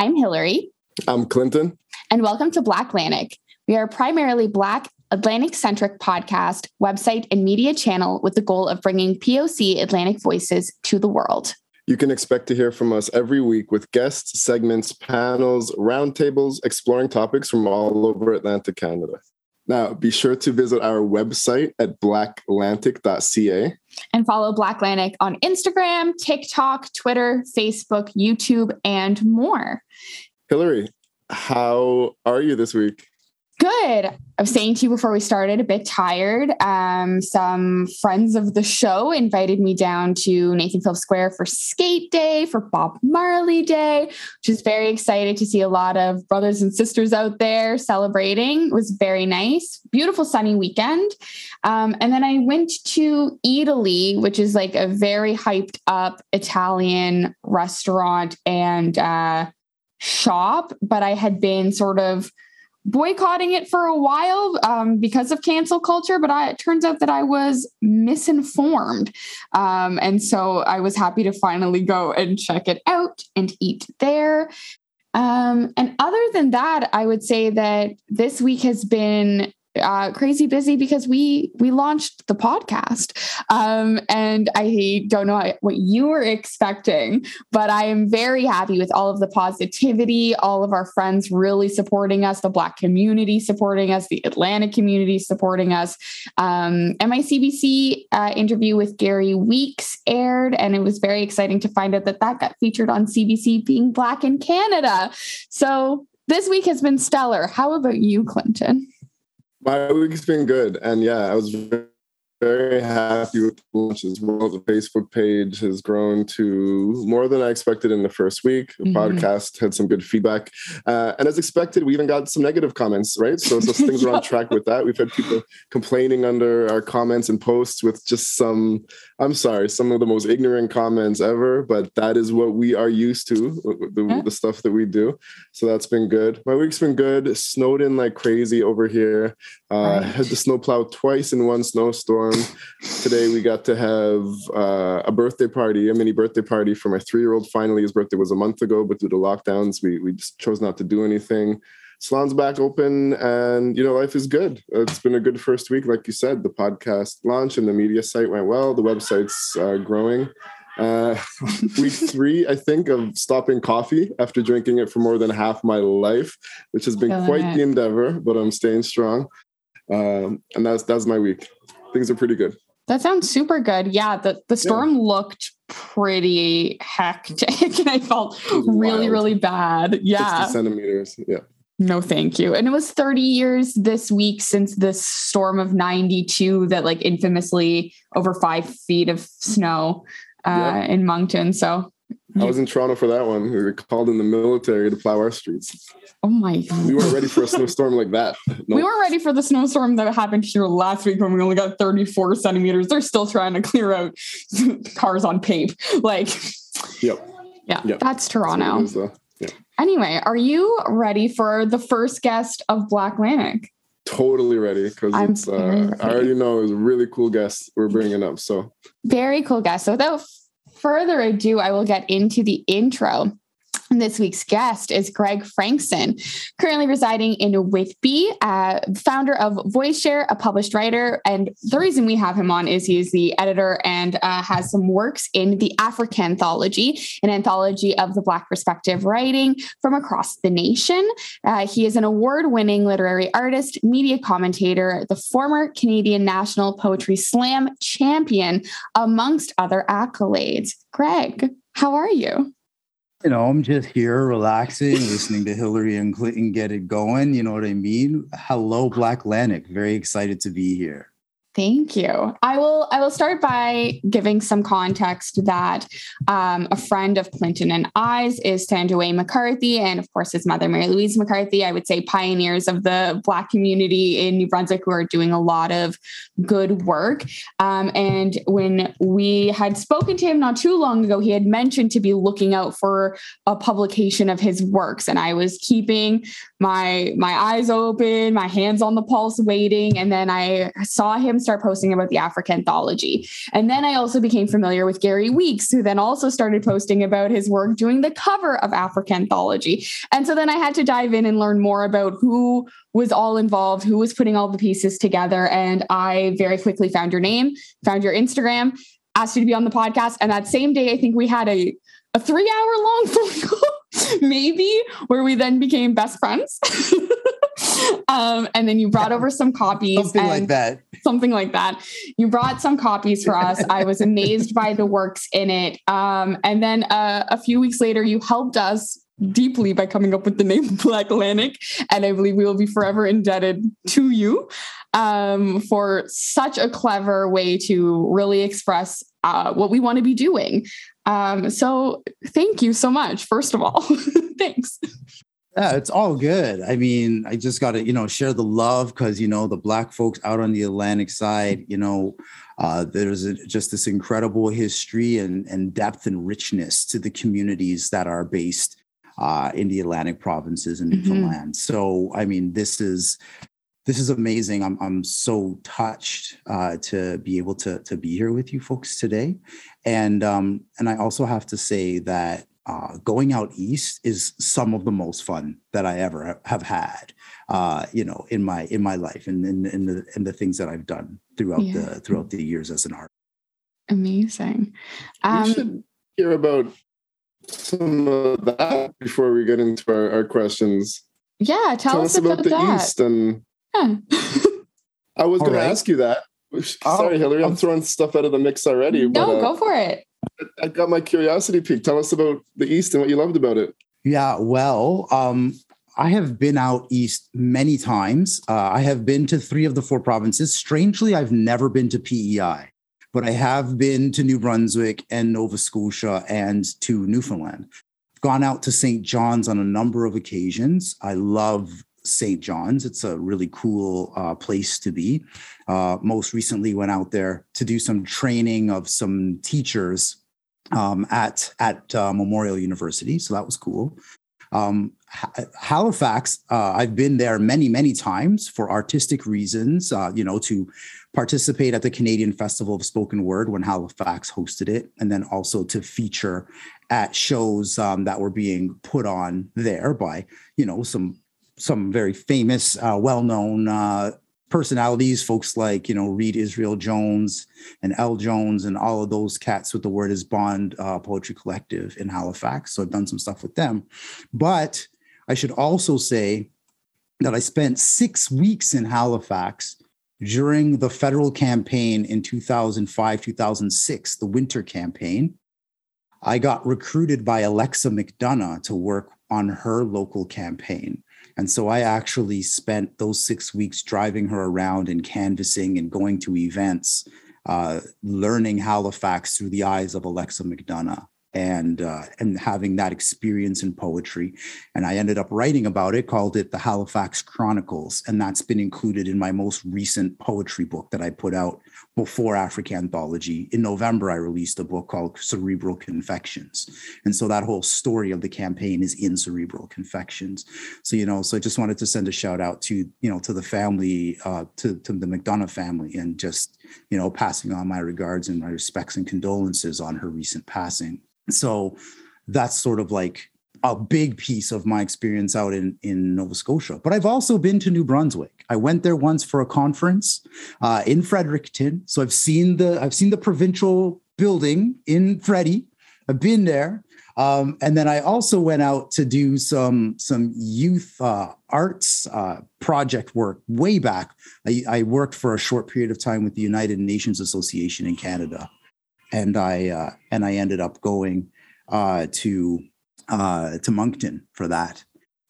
I'm Hillary. I'm Clinton. And welcome to BlackLantic. We are a primarily Black Atlantic centric podcast, website, and media channel with the goal of bringing POC Atlantic voices to the world. You can expect to hear from us every week with guests, segments, panels, roundtables, exploring topics from all over Atlantic Canada. Now, be sure to visit our website at blackatlantic.ca. And follow BlackLantic on Instagram, TikTok, Twitter, Facebook, YouTube, and more. Hillary, how are you this week? Good. I was saying to you before we started, a bit tired. Um, some friends of the show invited me down to Nathan Phillips Square for skate day, for Bob Marley Day, which is very excited to see a lot of brothers and sisters out there celebrating. It was very nice. Beautiful sunny weekend. Um, and then I went to Eataly, which is like a very hyped up Italian restaurant and uh, shop, but I had been sort of boycotting it for a while um, because of cancel culture, but I, it turns out that I was misinformed. Um, and so I was happy to finally go and check it out and eat there. Um, and other than that, I would say that this week has been uh, crazy busy because we we launched the podcast. Um, and i don't know what you were expecting but i am very happy with all of the positivity all of our friends really supporting us the black community supporting us the Atlantic community supporting us. Um, and my cbc uh, interview with Gary Weekes aired and it was very exciting to find out that that got featured on cbc being black in canada. So this week has been stellar. How about you clinton my week's been good, and yeah, I was very happy with the launch as well. The Facebook page has grown to more than I expected in the first week. The mm-hmm. podcast had some good feedback. Uh, and as expected, we even got some negative comments, right? So, so things are on track with that. We've had people complaining under our comments and posts with just some, I'm sorry, some of the most ignorant comments ever, but that is what we are used to, the, yeah. the stuff that we do. So that's been good. My week's been good. Snowed in like crazy over here. Uh, right. Had the snowplow twice in one snowstorm. Today we got to have uh, a birthday party, a mini birthday party for my three-year-old. Finally, his birthday was a month ago, but due to lockdowns, we we just chose not to do anything. Salon's back open, and you know life is good. It's been a good first week, like you said. The podcast launch and the media site went well. The website's uh, growing. Uh, week three, I think, of stopping coffee after drinking it for more than half my life, which has been quite it. the endeavor, but I'm staying strong. Um, and that's that's my week. Things are pretty good. That sounds super good. Yeah, the the storm yeah. looked pretty hectic, and I felt really wild. really bad. Yeah, centimeters. Yeah. No, thank you. And it was 30 years this week since this storm of 92 that like infamously over five feet of snow uh, in Moncton. So I was in Toronto for that one. We were called in the military to plow our streets. Oh my! God. We weren't ready for a snowstorm like that. No. We weren't ready for the snowstorm that happened here last week when we only got 34 centimeters. They're still trying to clear out cars on PAPE. Like, yep. Yeah, yep. that's Toronto. That's yeah. Anyway, are you ready for the first guest of BlackLantic? Totally ready because uh, I already know it's a really cool guest we're bringing up. So very cool guest. So without further ado, I will get into the intro. This week's guest is Greg Frankson, currently residing in Whitby, uh, founder of VoiceShare, a published writer. And the reason we have him on is he is the editor and uh, has some works in the AfriCANthology, an anthology of the Black perspective writing from across the nation. Uh, he is an award winning literary artist, media commentator, the former Canadian National Poetry Slam champion, amongst other accolades. Greg, how are you? You know, I'm just here relaxing, listening to Hillary and Clinton get it going. You know what I mean? Hello, BlackLantic. Very excited to be here. Thank you. I will. I will start by giving some context that um, a friend of Clinton and I's is Thandiwe McCarthy, and of course his mother Mary Louise McCarthy. I would say pioneers of the Black community in New Brunswick who are doing a lot of good work. Um, and when we had spoken to him not too long ago, he had mentioned to be looking out for a publication of his works, and I was keeping my my eyes open, my hands on the pulse, waiting, and then I saw him start posting about the AfriCANthology. And then I also became familiar with Gary Weekes, who then also started posting about his work doing the cover of AfriCANthology. And so then I had to dive in and learn more about who was all involved, who was putting all the pieces together. And I very quickly found your name, found your Instagram, asked you to be on the podcast. And that same day, I think we had a, a three hour long phone call, maybe, where we then became best friends. um, and then you brought over some copies. Something like that. Something like that. You brought some copies for us. I was amazed by the works in it. Um, and then uh, a few weeks later, you helped us deeply by coming up with the name BlackLantic. And I believe we will be forever indebted to you um, for such a clever way to really express uh, what we want to be doing. Um, so thank you so much, first of all. Thanks. Yeah, it's all good. I mean, I just got to, you know, share the love because, you know, the Black folks out on the Atlantic side, you know, uh, there's a, just this incredible history and, and depth and richness to the communities that are based uh, in the Atlantic provinces and mm-hmm. Newfoundland. So, I mean, this is this is amazing. I'm I'm so touched uh, to be able to to be here with you folks today, and um, and I also have to say that uh, going out east is some of the most fun that I ever have had, uh, you know, in my in my life and in, in the in the things that I've done throughout yeah. the throughout the years as an artist. Amazing. Um, we should hear about some of that before we get into our, our questions. Yeah, tell, tell us, us, about, about the that. east and. Yeah. I was going right. to ask you that. Sorry, Hillary, I'm throwing stuff out of the mix already. No, but, uh, go for it. I got my curiosity piqued. Tell us about the East and what you loved about it. Yeah, well, um, I have been out east many times. Uh, I have been to three of the four provinces. Strangely, I've never been to PEI, but I have been to New Brunswick and Nova Scotia and to Newfoundland. I've gone out to St. John's on a number of occasions. I love St. John's. It's a really cool uh, place to be. Uh, most recently, went out there to do some training of some teachers um, at at uh, Memorial University, so that was cool. Um, Halifax, uh, I've been there many, many times for artistic reasons. Uh, you know, to participate at the Canadian Festival of Spoken Word when Halifax hosted it, and then also to feature at shows um, that were being put on there by you know some some very famous, uh, well-known uh, personalities, folks like you know Reid Israel Jones and El Jones and all of those cats with the Word Iz Bond uh, poetry collective in Halifax. So I've done some stuff with them, but I should also say that I spent six weeks in Halifax during the federal campaign in 2005 2006, the winter campaign. I got recruited by Alexa McDonough to work on her local campaign. And so I actually spent those six weeks driving her around and canvassing and going to events, uh, learning Halifax through the eyes of Alexa McDonough and uh, and having that experience in poetry. And I ended up writing about it, called it the Halifax Chronicles, and that's been included in my most recent poetry book that I put out before AfriCANthology. In November, I released a book called Cerebral Confections, and so that whole story of the campaign is in Cerebral Confections. So you know, so I just wanted to send a shout out to you know to the family, uh, to to the McDonough family, and just you know passing on my regards and my respects and condolences on her recent passing. So that's sort of like a big piece of my experience out in, in Nova Scotia. But I've also been to New Brunswick. I went there once for a conference uh, in Fredericton. So I've seen the I've seen the provincial building in Freddie. I've been there. Um, and then I also went out to do some some youth uh, arts uh, project work way back. I, I, worked for a short period of time with the United Nations Association in Canada, and I uh, and I ended up going uh, to uh, to Moncton for that,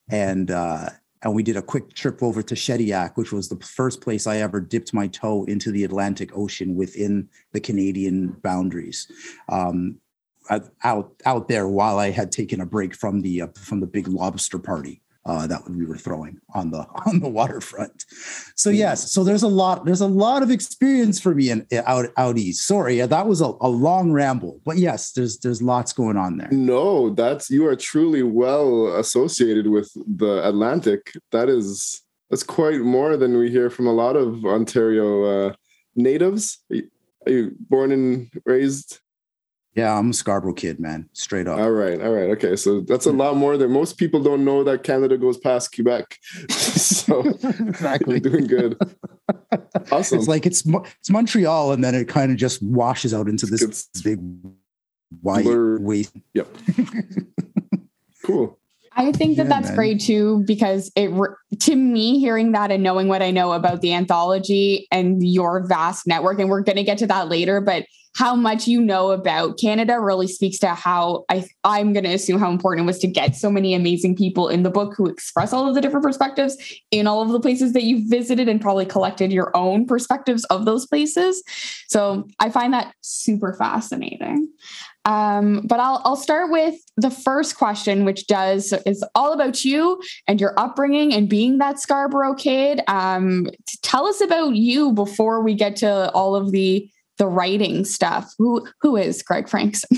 and uh, and we did a quick trip over to Shediac, which was the first place I ever dipped my toe into the Atlantic Ocean within the Canadian boundaries. Um, out out there while I had taken a break from the uh, from the big lobster party uh, that we were throwing on the on the waterfront. So yes, so there's a lot there's a lot of experience for me in out out east. Sorry, that was a, a long ramble, but yes, there's there's lots going on there. No, that's you are truly well associated with the Atlantic. That is that's quite more than we hear from a lot of Ontario uh, natives? Are you, are you born and raised? Yeah, I'm a Scarborough kid, man. Straight up. All right, all right, okay. So that's a lot more than most people don't know that Canada goes past Quebec. so exactly, doing good. Awesome. It's like it's it's Montreal, and then it kind of just washes out into this it's big white waste. Yep. cool. I think that yeah, that's man. great too because it to me hearing that and knowing what I know about the anthology and your vast network and we're going to get to that later but how much you know about Canada really speaks to how I I'm going to assume how important it was to get so many amazing people in the book who express all of the different perspectives in all of the places that you've visited and probably collected your own perspectives of those places. So I find that super fascinating. Um, but I'll I'll start with the first question, which does is all about you and your upbringing and being that Scarborough kid. Um, tell us about you before we get to all of the the writing stuff. Who who is Greg Franks?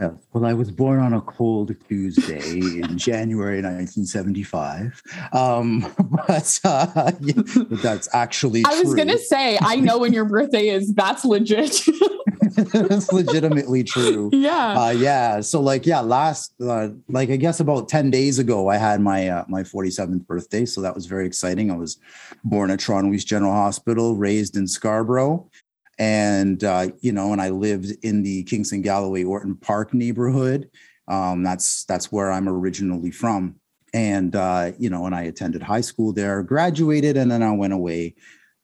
Yeah. Well, I was born on a cold Tuesday in January 1975. Um, but, uh, yeah, but that's actually I was going to say, I know when your birthday is. That's legit. that's legitimately true. Yeah. Uh, yeah. So like, yeah, last, uh, like, I guess about 10 days ago, I had my, uh, my 47th birthday. So that was very exciting. I was born at Toronto East General Hospital, raised in Scarborough and uh, you know, and I lived in the Kingston Galloway Orton Park neighborhood. Um, that's that's where I'm originally from, and uh, you know, and I attended high school there, graduated, and then I went away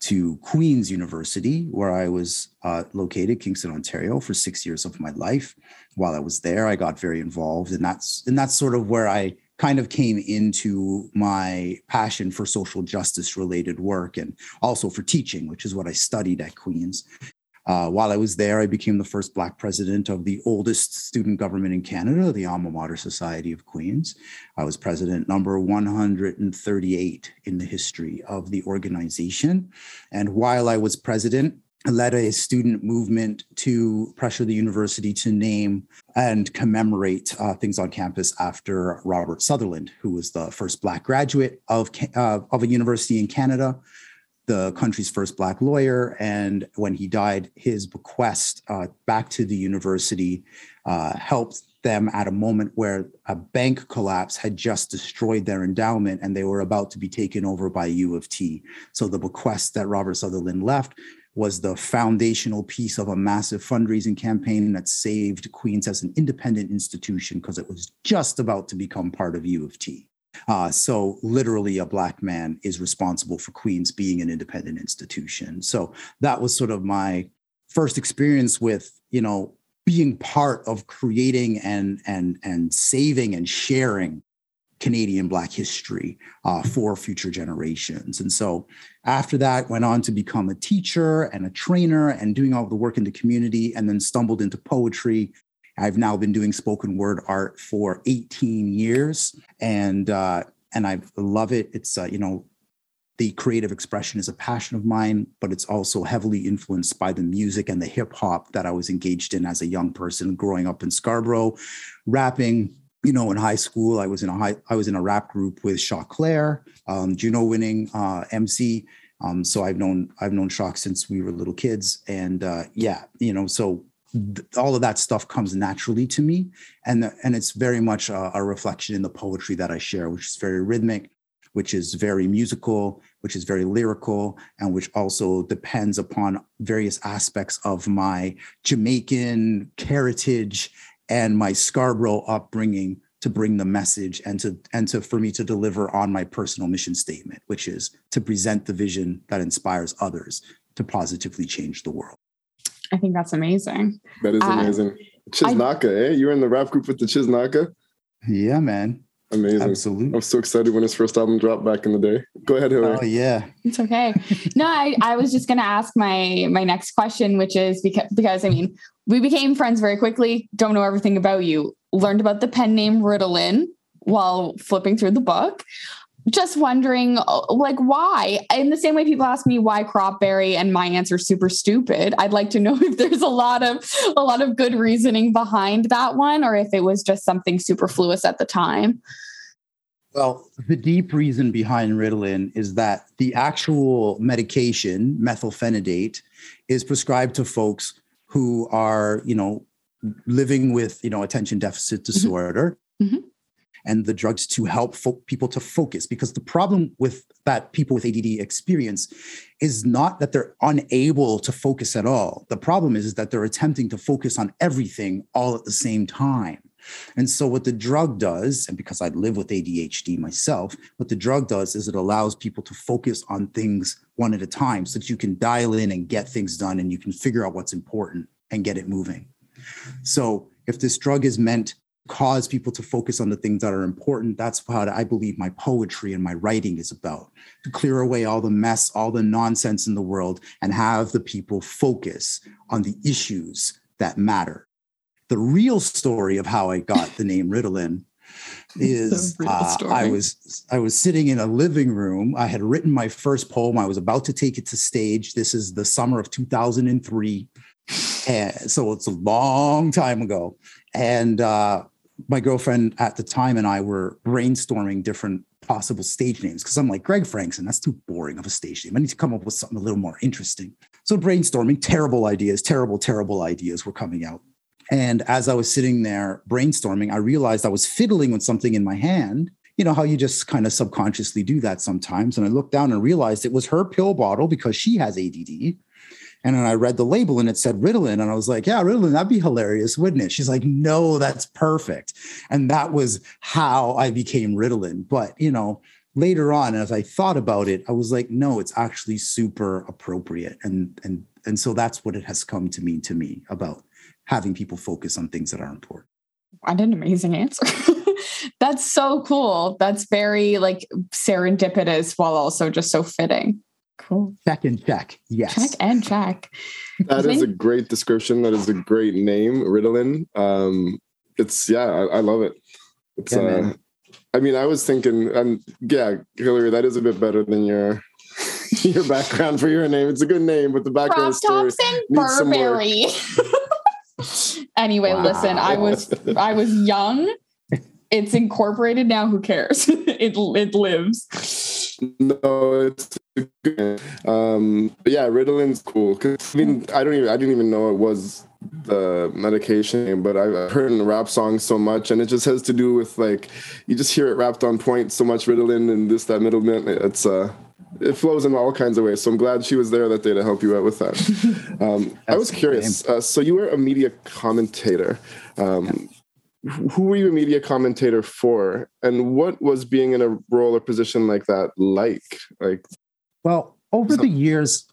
to Queen's University, where I was uh, located, Kingston, Ontario, for six years of my life. While I was there, I got very involved, and that's and that's sort of where I kind of came into my passion for social justice related work and also for teaching, which is what I studied at Queen's. Uh, while I was there, I became the first Black president of the oldest student government in Canada, the Alma Mater Society of Queens. I was president number 138 in the history of the organization. And while I was president, led a student movement to pressure the university to name and commemorate uh, things on campus after Robert Sutherland, who was the first Black graduate of, uh, of a university in Canada, the country's first Black lawyer. And when he died, his bequest uh, back to the university uh, helped them at a moment where a bank collapse had just destroyed their endowment and they were about to be taken over by U of T. So the bequest that Robert Sutherland left was the foundational piece of a massive fundraising campaign that saved Queens as an independent institution because it was just about to become part of U of T. Uh, so literally a black man is responsible for Queens being an independent institution. So that was sort of my first experience with, you know, being part of creating and and and saving and sharing Canadian Black history uh, for future generations. And so after that, went on to become a teacher and a trainer and doing all the work in the community, and then stumbled into poetry. I've now been doing spoken word art for 18 years, and uh, and I love it. It's uh, you know the creative expression is a passion of mine, but it's also heavily influenced by the music and the hip hop that I was engaged in as a young person growing up in Scarborough, rapping, you know, in high school, I was in a high, I was in a rap group with Choclair, um, Juno winning uh, MC. Um, so I've known I've known Shock since we were little kids, and uh, yeah, you know, so th- all of that stuff comes naturally to me, and the, and it's very much a, a reflection in the poetry that I share, which is very rhythmic, which is very musical, which is very lyrical, and which also depends upon various aspects of my Jamaican heritage and my Scarborough upbringing to bring the message and to and to for me to deliver on my personal mission statement, which is to present the vision that inspires others to positively change the world. I think that's amazing. That is uh, amazing. Uh, Chisnaka, I, eh? You're in the rap group with the Chisnaka? Yeah, man. Amazing. Absolutely. I was so excited when his first album dropped back in the day. Go ahead, Hillary. Oh yeah. It's okay. no, I, I was just gonna ask my my next question, which is because because I mean, we became friends very quickly, don't know everything about you. Learned about the pen name Ritalin while flipping through the book. Just wondering, uh, like, why? In the same way people ask me why cropberry, and my answer super stupid. I'd like to know if there's a lot of a lot of good reasoning behind that one, or if it was just something superfluous at the time. Well, the deep reason behind Ritalin is that the actual medication, methylphenidate, is prescribed to folks who are, you know, living with, you know, attention deficit mm-hmm. disorder. Mm-hmm. And the drugs to help fo- people to focus because the problem with that people with ADD experience is not that they're unable to focus at all. The problem is, is that they're attempting to focus on everything all at the same time. And so, what the drug does, and because I live with ADHD myself, what the drug does is it allows people to focus on things one at a time so that you can dial in and get things done and you can figure out what's important and get it moving. So, if this drug is meant to cause people to focus on the things that are important, that's what I believe my poetry and my writing is about to clear away all the mess, all the nonsense in the world, and have the people focus on the issues that matter the real story of how I got the name Ritalin is uh, I was I was sitting in a living room. I had written my first poem. I was about to take it to stage. This is the summer of 2003, and so it's a long time ago. And uh, my girlfriend at the time and I were brainstorming different possible stage names because I'm like Greg Frankson. That's too boring of a stage name. I need to come up with something a little more interesting. So brainstorming, terrible ideas, terrible, terrible ideas were coming out. And as I was sitting there brainstorming, I realized I was fiddling with something in my hand. You know how you just kind of subconsciously do that sometimes. And I looked down and realized it was her pill bottle because she has ADD. And then I read the label and it said Ritalin. And I was like, yeah, Ritalin, that'd be hilarious, wouldn't it? She's like, no, that's perfect. And that was how I became Ritalin. But, you know, later on, as I thought about it, I was like, no, it's actually super appropriate. And, and, and so that's what it has come to mean to me about having people focus on things that are important. What an amazing answer. That's so cool. That's very like serendipitous while also just so fitting. Cool. Check and check. Yes. Check and check. That is a great description. That is a great name, Ritalin. Um, it's yeah, I, I love it. It's yeah, uh, I mean, I was thinking, and yeah, Hillary, that is a bit better than your your background for your name. It's a good name, but the background Crop story needs Burberry. Anyway, wow. listen, I was I was young. It's incorporated now. Who cares? it it lives. No, it's good. Um, yeah, Ritalin's cool. Cause I mean, I don't even I didn't even know it was the medication, but I've heard in rap songs so much, and it just has to do with like you just hear it rapped on point so much Ritalin and this that middleman. It's uh it flows in all kinds of ways. So I'm glad she was there that day to help you out with that. Um, I was curious. Uh, so you were a media commentator. Um, who were you a media commentator for, and what was being in a role or position like that like? Like, well, over so- the years,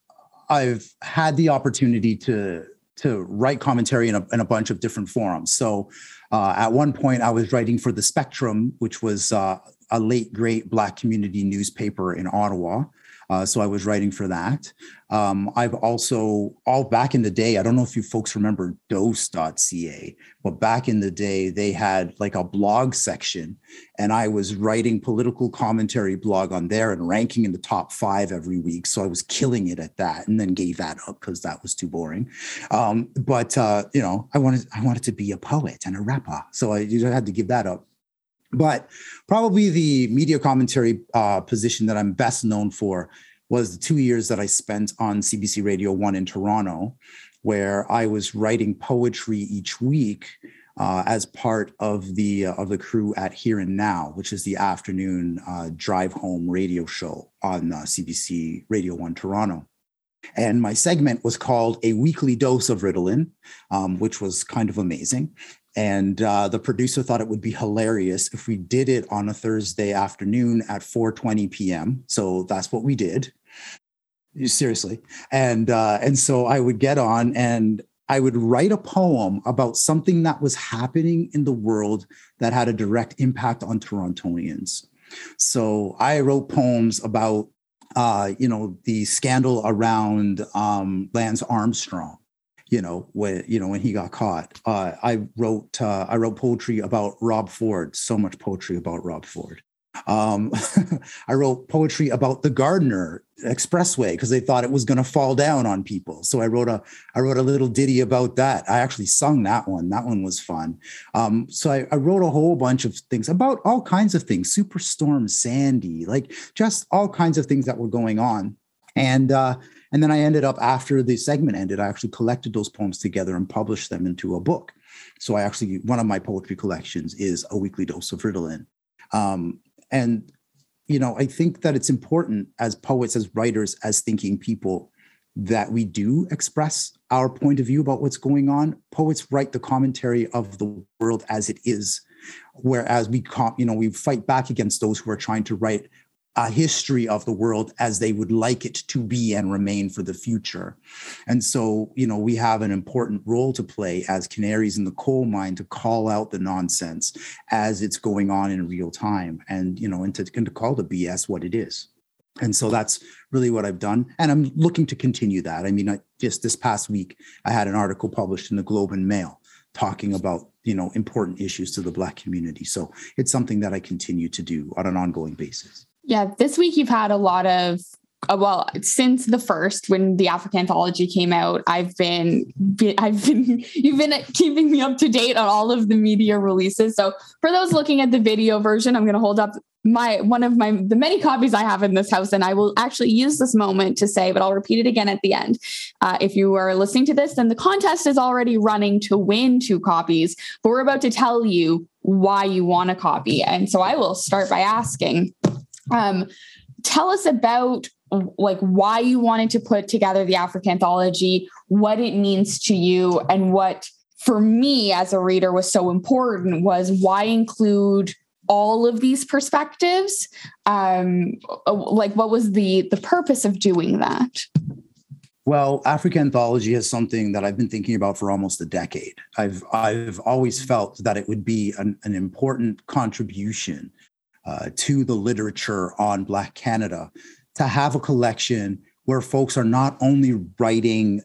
I've had the opportunity to to write commentary in a, in a bunch of different forums. So uh, at one point, I was writing for the Spectrum, which was uh, a late great Black community newspaper in Ottawa. Uh, so I was writing for that. Um, I've also, all back in the day, I don't know if you folks remember dose.ca, but back in the day, they had like a blog section, and I was writing political commentary blog on there and ranking in the top five every week. So I was killing it at that, and then gave that up because that was too boring. Um, but uh, you know, I wanted I wanted to be a poet and a rapper, so I had to give that up. But probably the media commentary uh, position that I'm best known for was the two years that I spent on CBC Radio 1 in Toronto, where I was writing poetry each week uh, as part of the uh, of the crew at Here and Now, which is the afternoon uh, drive home radio show on CBC uh, Radio 1 Toronto. And my segment was called A Weekly Dose of Ritalin, um, which was kind of amazing. And uh, the producer thought it would be hilarious if we did it on a Thursday afternoon at 4:20 p.m. So that's what we did. Seriously, and uh, and so I would get on and I would write a poem about something that was happening in the world that had a direct impact on Torontonians. So I wrote poems about, uh, you know, the scandal around um, Lance Armstrong you know when you know when he got caught uh, i wrote uh, i wrote poetry about rob ford so much poetry about rob ford Um, I wrote poetry about the Gardiner Expressway because they thought it was going to fall down on people. So I wrote a I wrote a little ditty about that. I actually sung that one. That one was fun. Um, so I, I wrote a whole bunch of things about all kinds of things. Superstorm Sandy, like just all kinds of things that were going on. And uh, and then I ended up after the segment ended, I actually collected those poems together and published them into a book. So I actually one of my poetry collections is a weekly dose of Ritalin. Um, and you know i think that it's important as poets as writers as thinking people that we do express our point of view about what's going on poets write the commentary of the world as it is whereas we you know we fight back against those who are trying to write a history of the world as they would like it to be and remain for the future. And so, you know, we have an important role to play as canaries in the coal mine to call out the nonsense as it's going on in real time and, you know, and to, and to call the BS what it is. And so that's really what I've done. And I'm looking to continue that. I mean, I, just this past week, I had an article published in the Globe and Mail talking about you know important issues to the black community so it's something that i continue to do on an ongoing basis yeah, this week you've had a lot of uh, well since the first when the AfriCANthology came out i've been, i've been you've been keeping me up to date on all of the media releases. So for those looking at the video version i'm going to hold up my one of my the many copies i have in this house and i will actually use this moment to say but i'll repeat it again at the end. Uh, if you are listening to this then the contest is already running to win two copies but we're about to tell you why you want a copy. And so i will start by asking um, tell us about like why you wanted to put together the AfriCANthology, what it means to you, and what for me as a reader was so important was why include all of these perspectives? Um like what was the the purpose of doing that? Well AfriCANthology is something that i've been thinking about for almost a decade. I've i've always felt that it would be an, an important contribution uh, to the literature on Black Canada to have a collection where folks are not only writing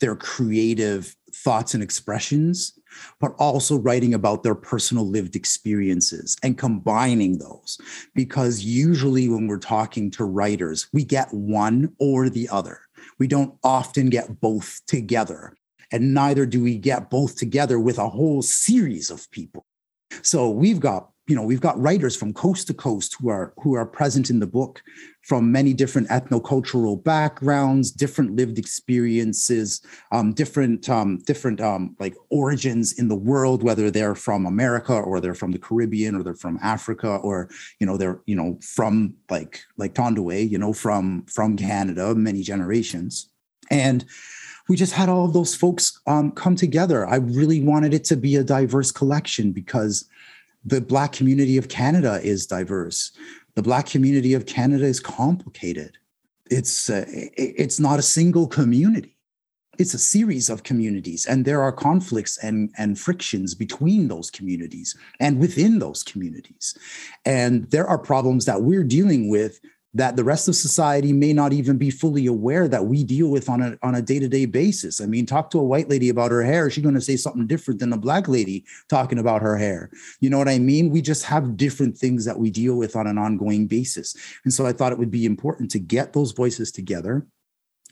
their creative thoughts and expressions, but also writing about their personal lived experiences and combining those. Because usually, when we're talking to writers, we get one or the other. We don't often get both together. And neither do we get both together with a whole series of people. So we've got you know we've got writers from coast to coast who are who are present in the book from many different ethnocultural backgrounds different lived experiences um, different um, different um, like origins in the world whether they're from america or they're from the caribbean or they're from africa or you know they're you know from like like Thandiwe you know from from canada many generations. And we just had all of those folks um, come together. I really wanted it to be a diverse collection because the Black community of Canada is diverse. The Black community of Canada is complicated. It's, uh, it's not a single community. It's a series of communities, and there are conflicts and, and frictions between those communities and within those communities. And there are problems that we're dealing with that the rest of society may not even be fully aware that we deal with on a on a day-to-day basis. I mean, talk to a white lady about her hair, she's going to say something different than a black lady talking about her hair. You know what I mean? We just have different things that we deal with on an ongoing basis. And so I thought it would be important to get those voices together,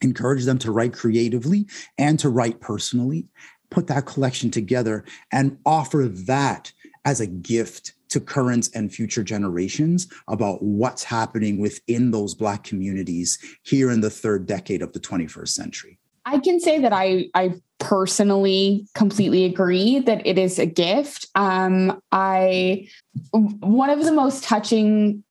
encourage them to write creatively and to write personally, put that collection together and offer that as a gift to current and future generations about what's happening within those Black communities here in the third decade of the 21st century. I can say that I, I personally completely agree that it is a gift. Um, I one of the most touching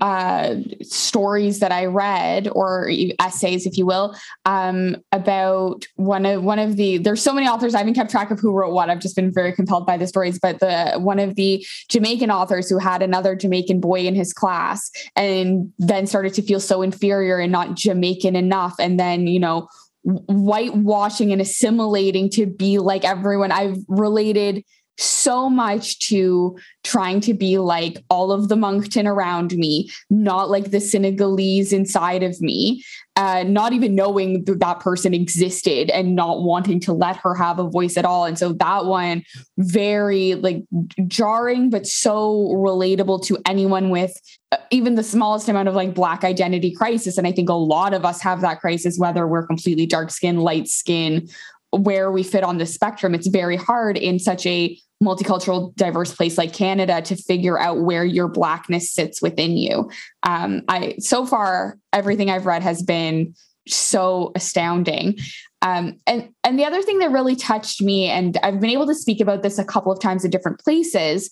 uh, stories that I read, or essays, if you will, um, about one of one of the. There's so many authors I haven't kept track of who wrote what. I've just been very compelled by the stories. But the one of the Jamaican authors who had another Jamaican boy in his class, and then started to feel so inferior and not Jamaican enough, and then you know whitewashing and assimilating to be like everyone. I've related so much to trying to be like all of the Moncton around me, not like the Senegalese inside of me, uh, not even knowing that that person existed and not wanting to let her have a voice at all. And so that one, very like jarring, but so relatable to anyone with uh, even the smallest amount of like Black identity crisis. And I think a lot of us have that crisis, whether we're completely dark skin, light skin, where we fit on the spectrum. It's very hard in such a multicultural, diverse place like Canada to figure out where your blackness sits within you. Um, I so far everything I've read has been so astounding. Um, and and the other thing that really touched me, and I've been able to speak about this a couple of times in different places,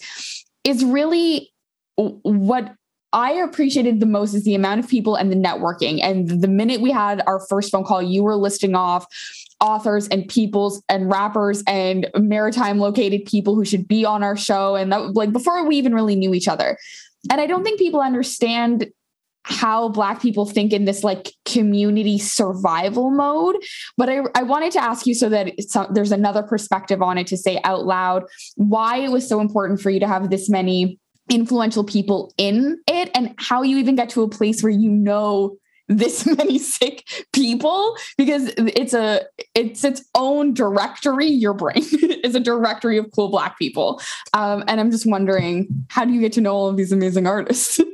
is really what I appreciated the most is the amount of people and the networking. And the minute we had our first phone call, you were listing off authors and peoples and rappers and maritime located people who should be on our show. And that like before we even really knew each other. And i don't think people understand how black people think in this like community survival mode. But i, I wanted to ask you so that uh, there's another perspective on it to say out loud why it was so important for you to have this many influential people in it and how you even get to a place where you know this many sick people because it's a it's its own directory your brain is a directory of cool black people. Um, and i'm just wondering how do you get to know all of these amazing artists?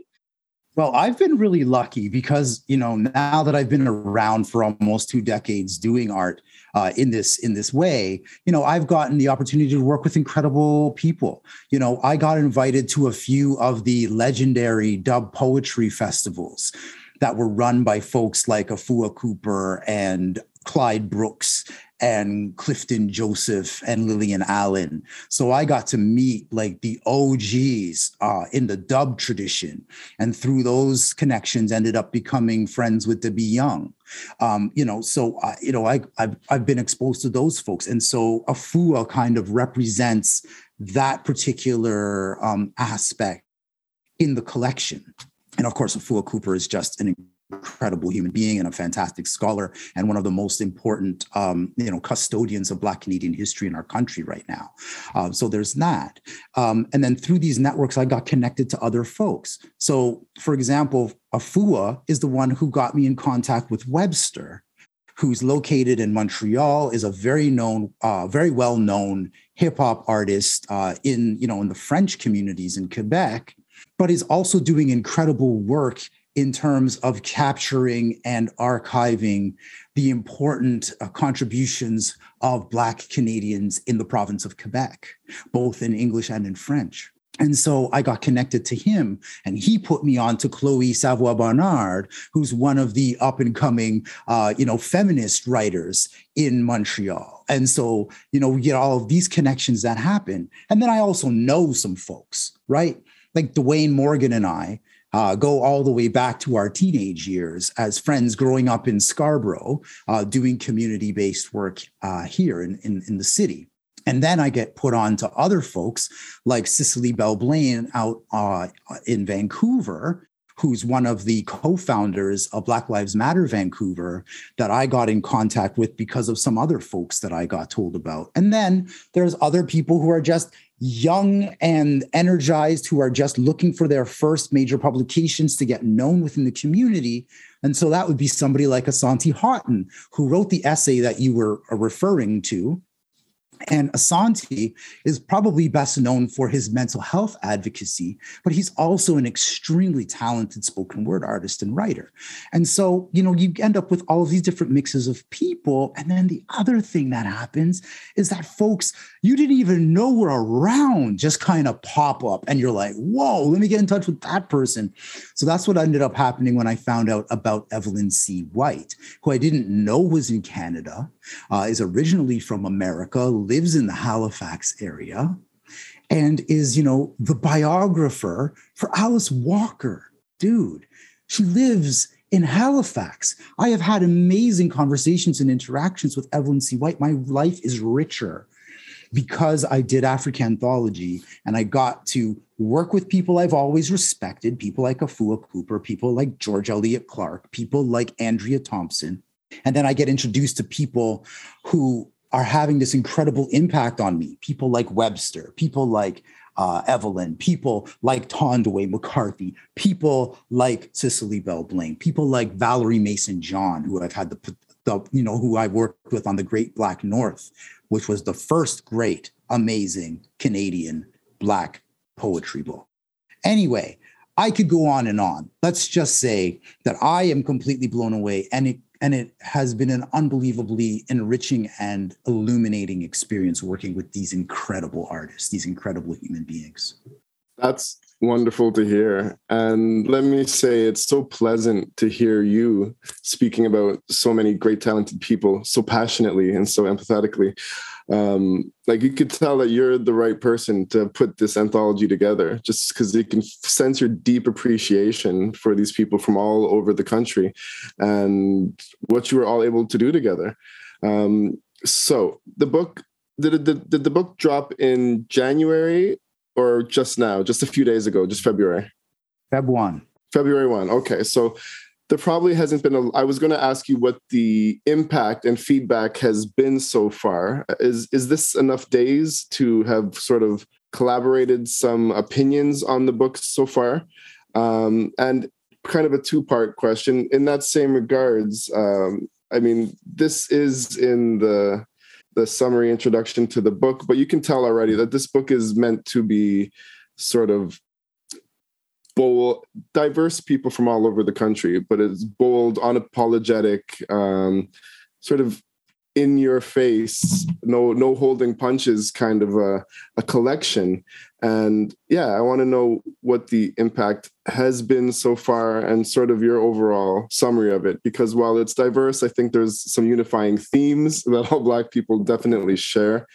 Well i've been really lucky because you know now that i've been around for almost two decades doing art uh, in this in this way you know i've gotten the opportunity to work with incredible people. You know i got invited to a few of the legendary dub poetry festivals that were run by folks like Afua Cooper and Klyde Broox and Clifton Joseph and Lillian Allen. So I got to meet like the OGs uh, in the dub tradition, and through those connections, ended up becoming friends with Debbie Young. Um, you know, so uh, you know, I I've, I've been exposed to those folks, and so Afua kind of represents that particular um, aspect in the collection. And of course, Afua Cooper is just an incredible human being and a fantastic scholar and one of the most important um, you know custodians of black canadian history in our country right now. Uh, so there's that. Um, and then through these networks i got connected to other folks. So for example afua is the one who got me in contact with webster who's located in montreal is a very known uh, very well known hip hop artist uh, in you know in the french communities in quebec but is also doing incredible work in terms of capturing and archiving the important uh, contributions of Black Canadians in the province of Quebec, both in English and in French. And so I got connected to him, and he put me on to Chloe Savoie Bernard, who's one of the up and coming, uh, you know, feminist writers in Montreal. And so, you know, we get all of these connections that happen. And then I also know some folks, right? Like Dwayne Morgan and I uh, go all the way back to our teenage years as friends growing up in Scarborough, uh, doing community based work uh, here in, in, in, the city. And then I get put on to other folks like Cicely Belle Blain out uh, in Vancouver, who's one of the co-founders of Black Lives Matter Vancouver that I got in contact with because of some other folks that I got told about. And then there's other people who are just young and energized who are just looking for their first major publications to get known within the community. And so that would be somebody like Asante Haughton, who wrote the essay that you were referring to and Asante is probably best known for his mental health advocacy, but he's also an extremely talented spoken word artist and writer. And so, you know, you end up with all of these different mixes of people. And then the other thing that happens is that folks you didn't even know were around just kind of pop up. And you're like, whoa, let me get in touch with that person. So that's what ended up happening when I found out about Evelyn C. White, who I didn't know was in Canada, uh, is originally from America lives in the Halifax area and is, you know, the biographer for Alice Walker. Dude, she lives in Halifax. I have had amazing conversations and interactions with Evelyn C. White. My life is richer because I did AfriCANthology and I got to work with people I've always respected, people like Afua Cooper, people like George Elliott Clarke, people like Andrea Thompson. And then I get introduced to people who are having this incredible impact on me. People like Webster, people like uh, Evelyn, people like Thandiwe McCarthy, people like Cicely Belle Blain, people like Valerie Mason John, who I've had the, the, you know, who I worked with on the Great Black North, which was the first great, amazing Canadian Black poetry book. Anyway, I could go on and on. Let's just say that I am completely blown away and it and it has been an unbelievably enriching and illuminating experience working with these incredible artists, these incredible human beings. That's wonderful to hear. And let me say, it's so pleasant to hear you speaking about so many great, talented people so passionately and so empathetically um, like you could tell that you're the right person to put this anthology together just because you can sense your deep appreciation for these people from all over the country and what you were all able to do together. Um, so the book did, did, did the book drop in january or just now just a few days ago just february? Feb 1 february 1 okay. So there probably hasn't been a i was going to ask you what the impact and feedback has been so far. Is is this enough days to have sort of collaborated some opinions on the book so far? Um, and kind of a two part question. In that same regards um, i mean this is in the the summary introduction to the book but you can tell already that this book is meant to be sort of bold, diverse people from all over the country, but it's bold, unapologetic, um, sort of in your face, no no holding punches kind of a, a collection. And yeah, I want to know what the impact has been so far and sort of your overall summary of it. Because while it's diverse, I think there's some unifying themes that all Black people definitely share.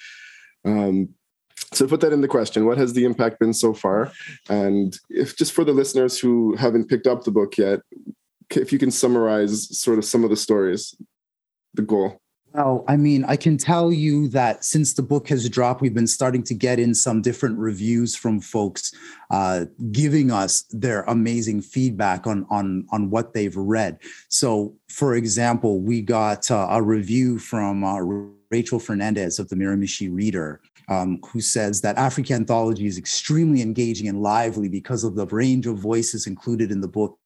Um, so put that in the question. What has the impact been so far? And if just for the listeners who haven't picked up the book yet if you can summarize sort of some of the stories the goal. Well, I mean, I can tell you that since the book has dropped, we've been starting to get in some different reviews from folks uh, giving us their amazing feedback on on on what they've read. So, for example, we got uh, a review from uh, Rachel Fernandez of the Miramichi Reader, um, who says that AfriCANthology is extremely engaging and lively because of the range of voices included in the book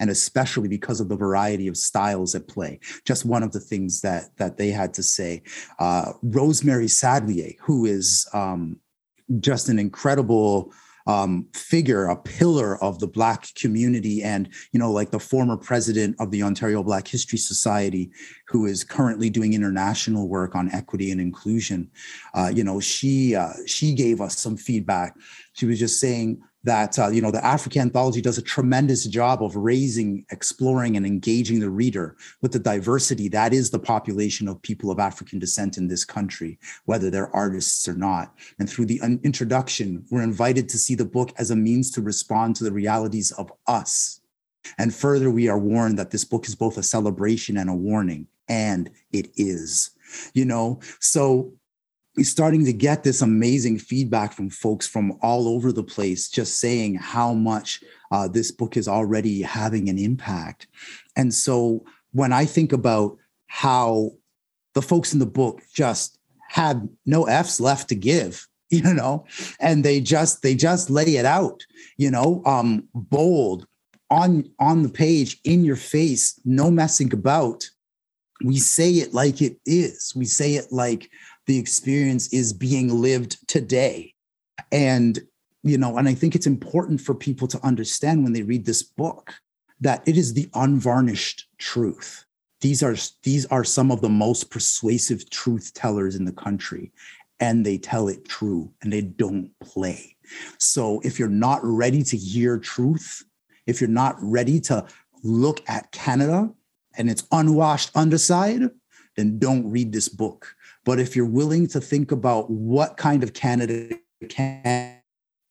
and especially because of the variety of styles at play. Just one of the things that that they had to say. Uh, Rosemary Sadlier, who is um, just an incredible um, figure, a pillar of the Black community, and you know, like the former president of the Ontario Black History Society, who is currently doing international work on equity and inclusion. Uh, you know, she uh, she gave us some feedback. She was just saying that uh, you know the AfriCANthology does a tremendous job of raising, exploring, and engaging the reader with the diversity that is the population of people of African descent in this country, whether they're artists or not. And through the introduction, we're invited to see the book as a means to respond to the realities of us. And further, we are warned that this book is both a celebration and a warning, and it is. You know, so starting to get this amazing feedback from folks from all over the place, just saying how much uh, this book is already having an impact. And so when I think about how the folks in the book just had no F's left to give, you know, and they just they just lay it out, you know, um, bold on on the page, in your face, no messing about. We say it like it is. We say it like the experience is being lived today. And, you know, and I think it's important for people to understand when they read this book that it is the unvarnished truth. These are these are some of the most persuasive truth tellers in the country and they tell it true and they don't play. So if you're not ready to hear truth, if you're not ready to look at Canada and its unwashed underside, then don't read this book but if you're willing to think about what kind of candidate can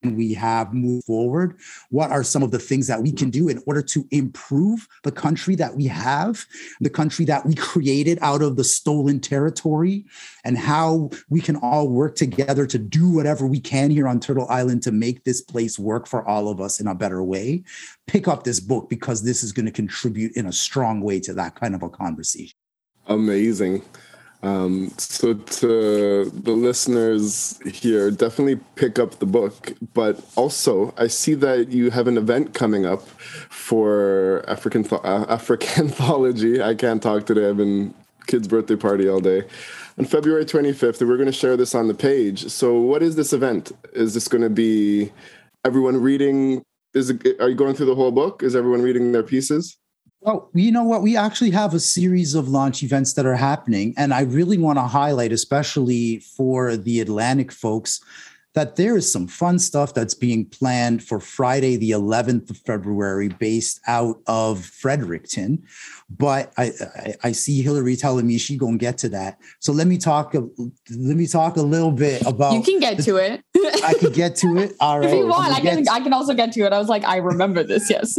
we have move forward? What are some of the things that we can do in order to improve the country that we have, the country that we created out of the stolen territory, and how we can all work together to do whatever we can here on Turtle Island to make this place work for all of us in a better way? Pick up this book because this is going to contribute in a strong way to that kind of a conversation. Amazing. Um, so to the listeners here, definitely pick up the book. But also, I see that you have an event coming up for African uh, Africanthology. I can't talk today. I've been kids' birthday party all day. On February 25th, and we're going to share this on the page. So, what is this event? Is this going to be everyone reading? Is it, are you going through the whole book? Is everyone reading their pieces? Well, you know what? We actually have a series of launch events that are happening. And I really want to highlight, especially for the Atlantic folks, that there is some fun stuff that's being planned for Friday, the 11th of February, based out of Fredericton. But I, I, I see Hillary telling me she gonna get to that. So let me talk. Let me talk a little bit about. You can get to it. I can get to it. All right. If you want, I can. I can also get to it. I was like, I remember this. Yes.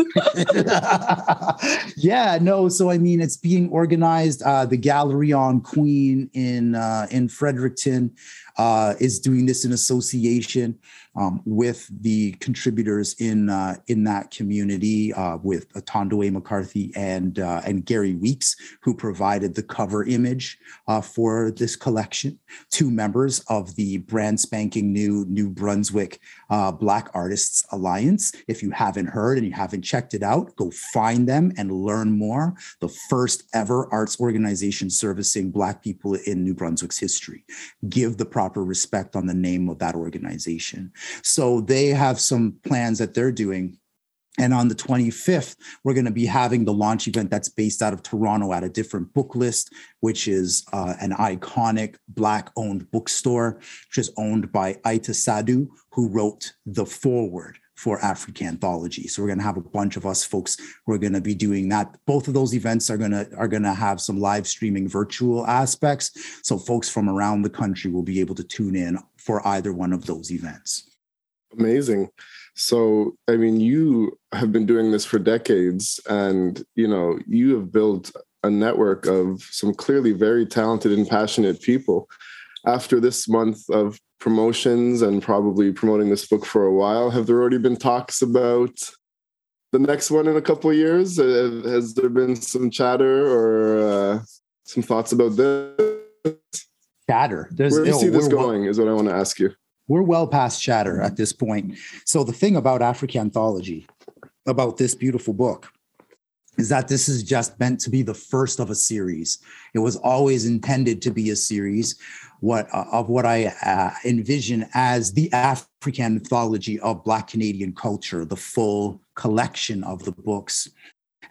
yeah. No. So I mean, it's being organized. Uh, the Gallery on Queen in uh, in Fredericton uh, is doing this in association um, with the contributors in uh, in that community, uh, with Tondoe McCarthy and uh, and Gary Weekes, who provided the cover image uh, for this collection. Two members of the brand spanking new New Brunswick uh, Black Artists Alliance. If you haven't heard and you haven't checked it out, go find them and learn more. The first ever arts organization servicing Black people in New Brunswick's history. Give the proper respect on the name of that organization. So they have some plans that they're doing. And on the 25th, we're going to be having the launch event that's based out of Toronto at a different book list, which is uh, an iconic Black owned bookstore, which is owned by Itah Sadu, who wrote the foreword for AfriCANthology. So we're going to have a bunch of us folks who are going to be doing that. Both of those events are going to are going to have some live streaming virtual aspects. So folks from around the country will be able to tune in for either one of those events. Amazing. So, I mean, you have been doing this for decades and, you know, you have built a network of some clearly very talented and passionate people. After this month of promotions and probably promoting this book for a while, have there already been talks about the next one in a couple of years? Uh, has there been some chatter or uh, some thoughts about this? Chatter. There's, Where do you see this going? Is what I want to ask you we're well past chatter at this point. So the thing about AfriCANthology, about this beautiful book, is that this is just meant to be the first of a series. It was always intended to be a series what uh, of what I uh, envision as the Africanthology of Black Canadian culture, the full collection of the books.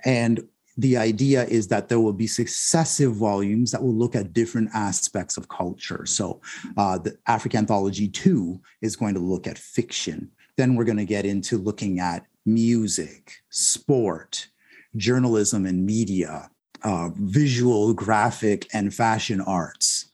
And the idea is that there will be successive volumes that will look at different aspects of culture. So, uh, the Africanthology 2 is going to look at fiction. Then we're going to get into looking at music, sport, journalism and media, uh, visual, graphic, and fashion arts.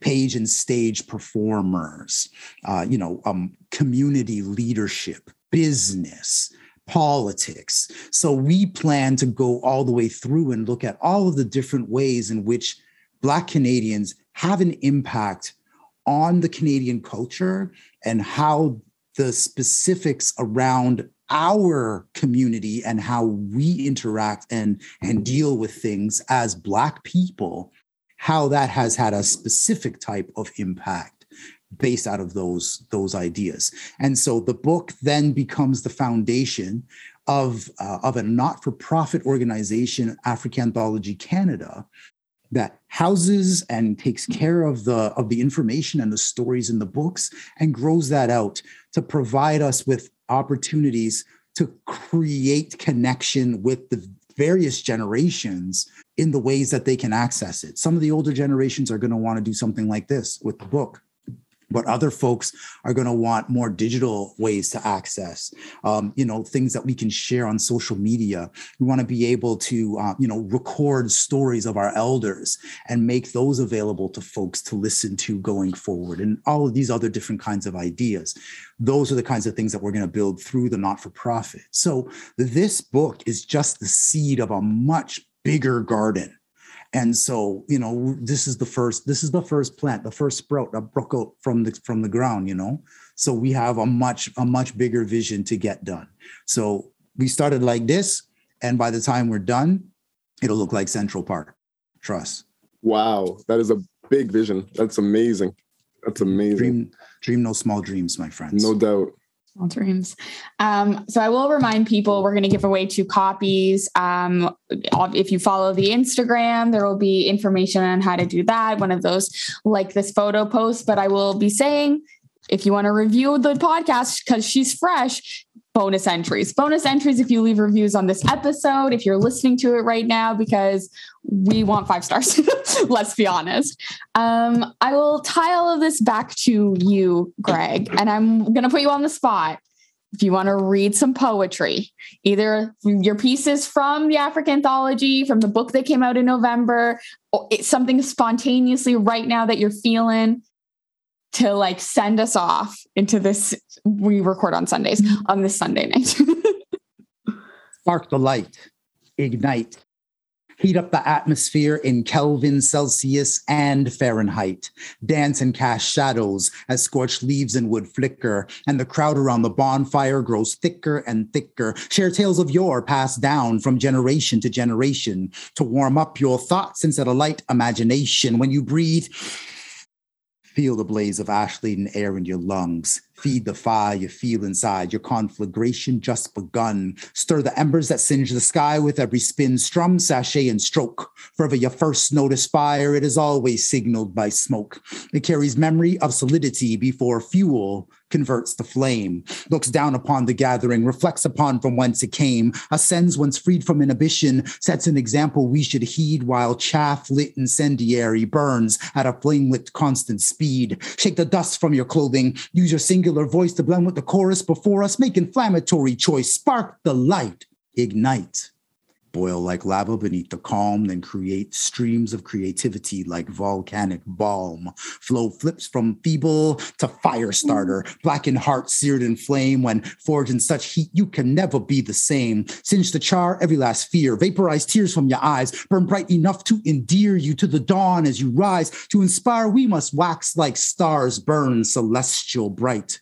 Page and stage performers, uh, you know, um, community leadership, business, politics. So we plan to go all the way through and look at all of the different ways in which Black Canadians have an impact on the Canadian culture and how the specifics around our community and how we interact and, and deal with things as Black people, how that has had a specific type of impact based out of those those ideas and so the book then becomes the foundation of uh, of a not-for-profit organization africanthology canada that houses and takes care of the of the information and the stories in the books and grows that out to provide us with opportunities to create connection with the various generations in the ways that they can access it. Some of the older generations are going to want to do something like this with the book but other folks are going to want more digital ways to access um, you know things that we can share on social media. We want to be able to uh, you know record stories of our elders and make those available to folks to listen to going forward and all of these other different kinds of ideas. Those are the kinds of things that we're going to build through the not-for-profit. So this book is just the seed of a much bigger garden and so, you know, this is the first, this is the first plant, the first sprout that broke out from the from the ground, you know. So we have a much, a much bigger vision to get done. So we started like this, and by the time we're done, it'll look like Central Park. Trust. Wow, that is a big vision. That's amazing. That's amazing. Dream, dream no small dreams, my friends. No doubt. Small dreams. Um, so I will remind people we're going to give away two copies. Um, if you follow the Instagram, there will be information on how to do that. One of those, like this photo post, but I will be saying if you want to review the podcast because she's fresh, bonus entries. Bonus entries if you leave reviews on this episode, if you're listening to it right now, because we want five stars. Let's be honest. Um, I will tie all of this back to you, Greg, and I'm going to put you on the spot. If you want to read some poetry, either your pieces from the AfriCANthology, from the book that came out in November, or something spontaneously right now that you're feeling, to like send us off into this. We record on Sundays mm-hmm. on this Sunday night. Spark the light, ignite, heat up the atmosphere in Kelvin, Celsius, and Fahrenheit. Dance and cast shadows as scorched leaves and wood flicker, and the crowd around the bonfire grows thicker and thicker. Share tales of yore passed down from generation to generation to warm up your thoughts and set a light imagination. When you breathe, Feel the blaze of ash laden air in your lungs. Feed the fire you feel inside. Your conflagration just begun. Stir the embers that singe the sky with every spin, strum, sachet, and stroke. Forever you first notice fire, it is always signaled by smoke. It carries memory of solidity before fuel converts the flame, looks down upon the gathering, reflects upon from whence it came, ascends once freed from inhibition, sets an example we should heed while chaff lit incendiary burns at a flame lit constant speed. Shake the dust from your clothing, use your singular voice to blend with the chorus before us, make inflammatory choice, spark the light, ignite boil like lava beneath the calm, then create streams of creativity like volcanic balm. Flow flips from feeble to fire starter, blackened heart seared in flame. When forged in such heat, you can never be the same. Singe the char every last fear, vaporize tears from your eyes, burn bright enough to endear you to the dawn as you rise. To inspire, we must wax like stars burn celestial bright.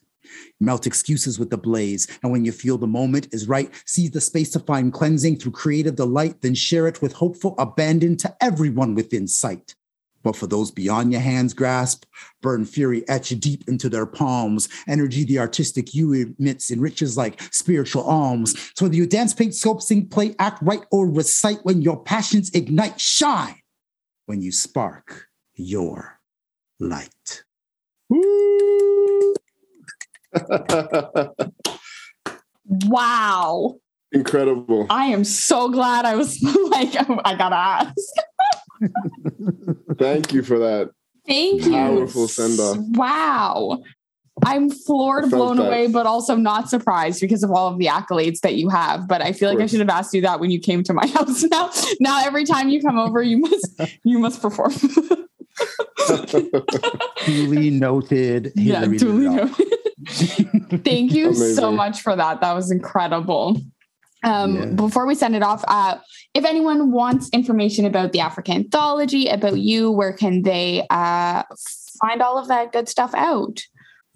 Melt excuses with the blaze. And when you feel the moment is right, seize the space to find cleansing through creative delight, then share it with hopeful abandon to everyone within sight. But for those beyond your hand's grasp, burn fury etch deep into their palms. Energy the artistic you emits enriches like spiritual alms. So whether you dance, paint, sculpt, sing, play, act, write, or recite, when your passions ignite, shine when you spark your light. Wow. Incredible. I am so glad I was like, I gotta ask. Thank you for that. Thank you. Powerful send off. Wow. I'm floored, blown that. away, but also not surprised because of all of the accolades that you have. But I feel like I should have asked you that when you came to my house. Now, now every time you come over, you must you must perform. duly noted. Yeah, duly noted. Thank you Amazing. so much for that. That was incredible. Um, yeah. Before we send it off, uh, if anyone wants information about the AfriCANthology, about you, where can they uh, find all of that good stuff out?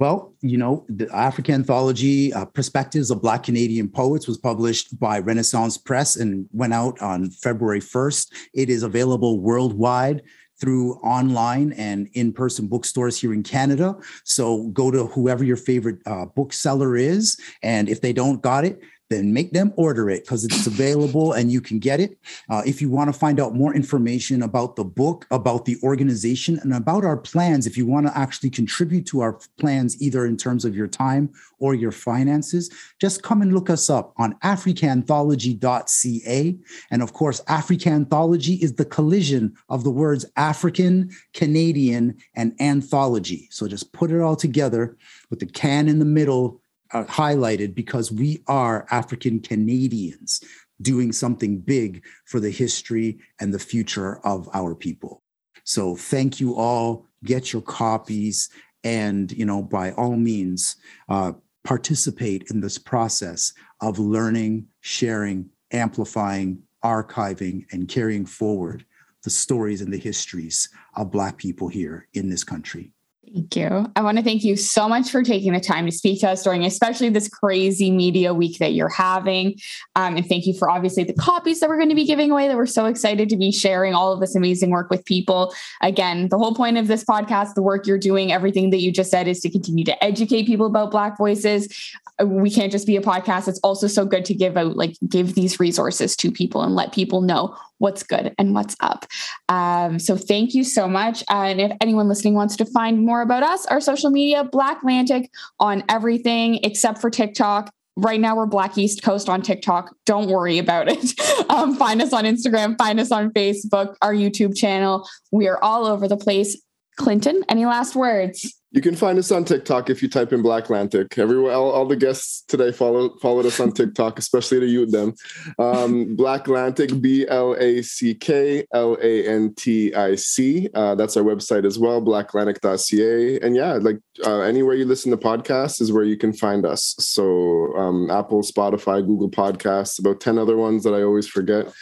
Well, you know, the AfriCANthology uh, Perspectives of Black Canadian Poets was published by Renaissance Press and went out on February 1st. It is available worldwide through online and in-person bookstores here in Canada. So go to whoever your favorite uh, bookseller is, and if they don't got it, then make them order it because it's available and you can get it. Uh, if you want to find out more information about the book, about the organization, and about our plans, if you want to actually contribute to our plans, either in terms of your time or your finances, just come and look us up on africanthology.ca. And of course, Africanthology is the collision of the words African, Canadian, and anthology. So just put it all together with the can in the middle uh, highlighted because we are African Canadians doing something big for the history and the future of our people. So thank you all. Get your copies, and you know, by all means, uh, participate in this process of learning, sharing, amplifying, archiving, and carrying forward the stories and the histories of Black people here in this country. Thank you. I want to thank you so much for taking the time to speak to us during, especially this crazy media week that you're having. Um, and thank you for obviously the copies that we're going to be giving away. That we're so excited to be sharing all of this amazing work with people. Again, the whole point of this podcast, the work you're doing, everything that you just said is to continue to educate people about Black voices. Uh, we can't just be a podcast. It's also so good to give out, like, give these resources to people and let people know what's good and what's up. Um, so thank you so much. Uh, and if anyone listening wants to find more about us, our social media, Blacklantic on everything except for TikTok. Right now, we're Black East Coast on TikTok. Don't worry about it. Um, find us on Instagram, find us on Facebook, our YouTube channel. We are all over the place. Clinton, any last words? You can find us on TikTok if you type in Blacklantic. Everyone, all, all, the guests today follow, followed us on TikTok, especially the youth them. Um, Blacklantic, B L A C K L A N T I C. Uh, that's our website as well, blacklantic.ca. And yeah, like uh, anywhere you listen to podcasts is where you can find us. So um, Apple, Spotify, Google Podcasts, about 10 other ones that I always forget.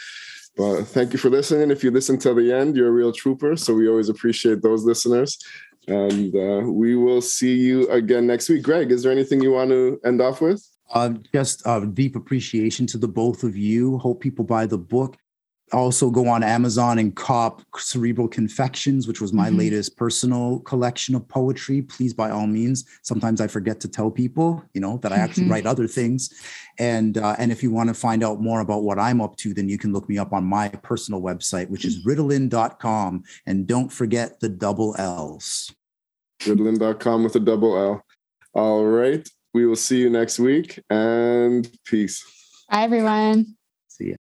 But thank you for listening. If you listen till the end, you're a real trooper. So we always appreciate those listeners. And uh, we will see you again next week. Greg, is there anything you want to end off with? Uh, just uh, deep appreciation to the both of you. Hope people buy the book also go on Amazon and cop Cerebral Confections, which was my mm-hmm. latest personal collection of poetry. Please, by all means. Sometimes I forget to tell people, you know, that I actually mm-hmm. write other things. And uh, and if you want to find out more about what I'm up to, then you can look me up on my personal website, which is ritallin.com. And don't forget the double L's. Ritallin.com with a double L. All right. We will see you next week and peace. Bye, everyone.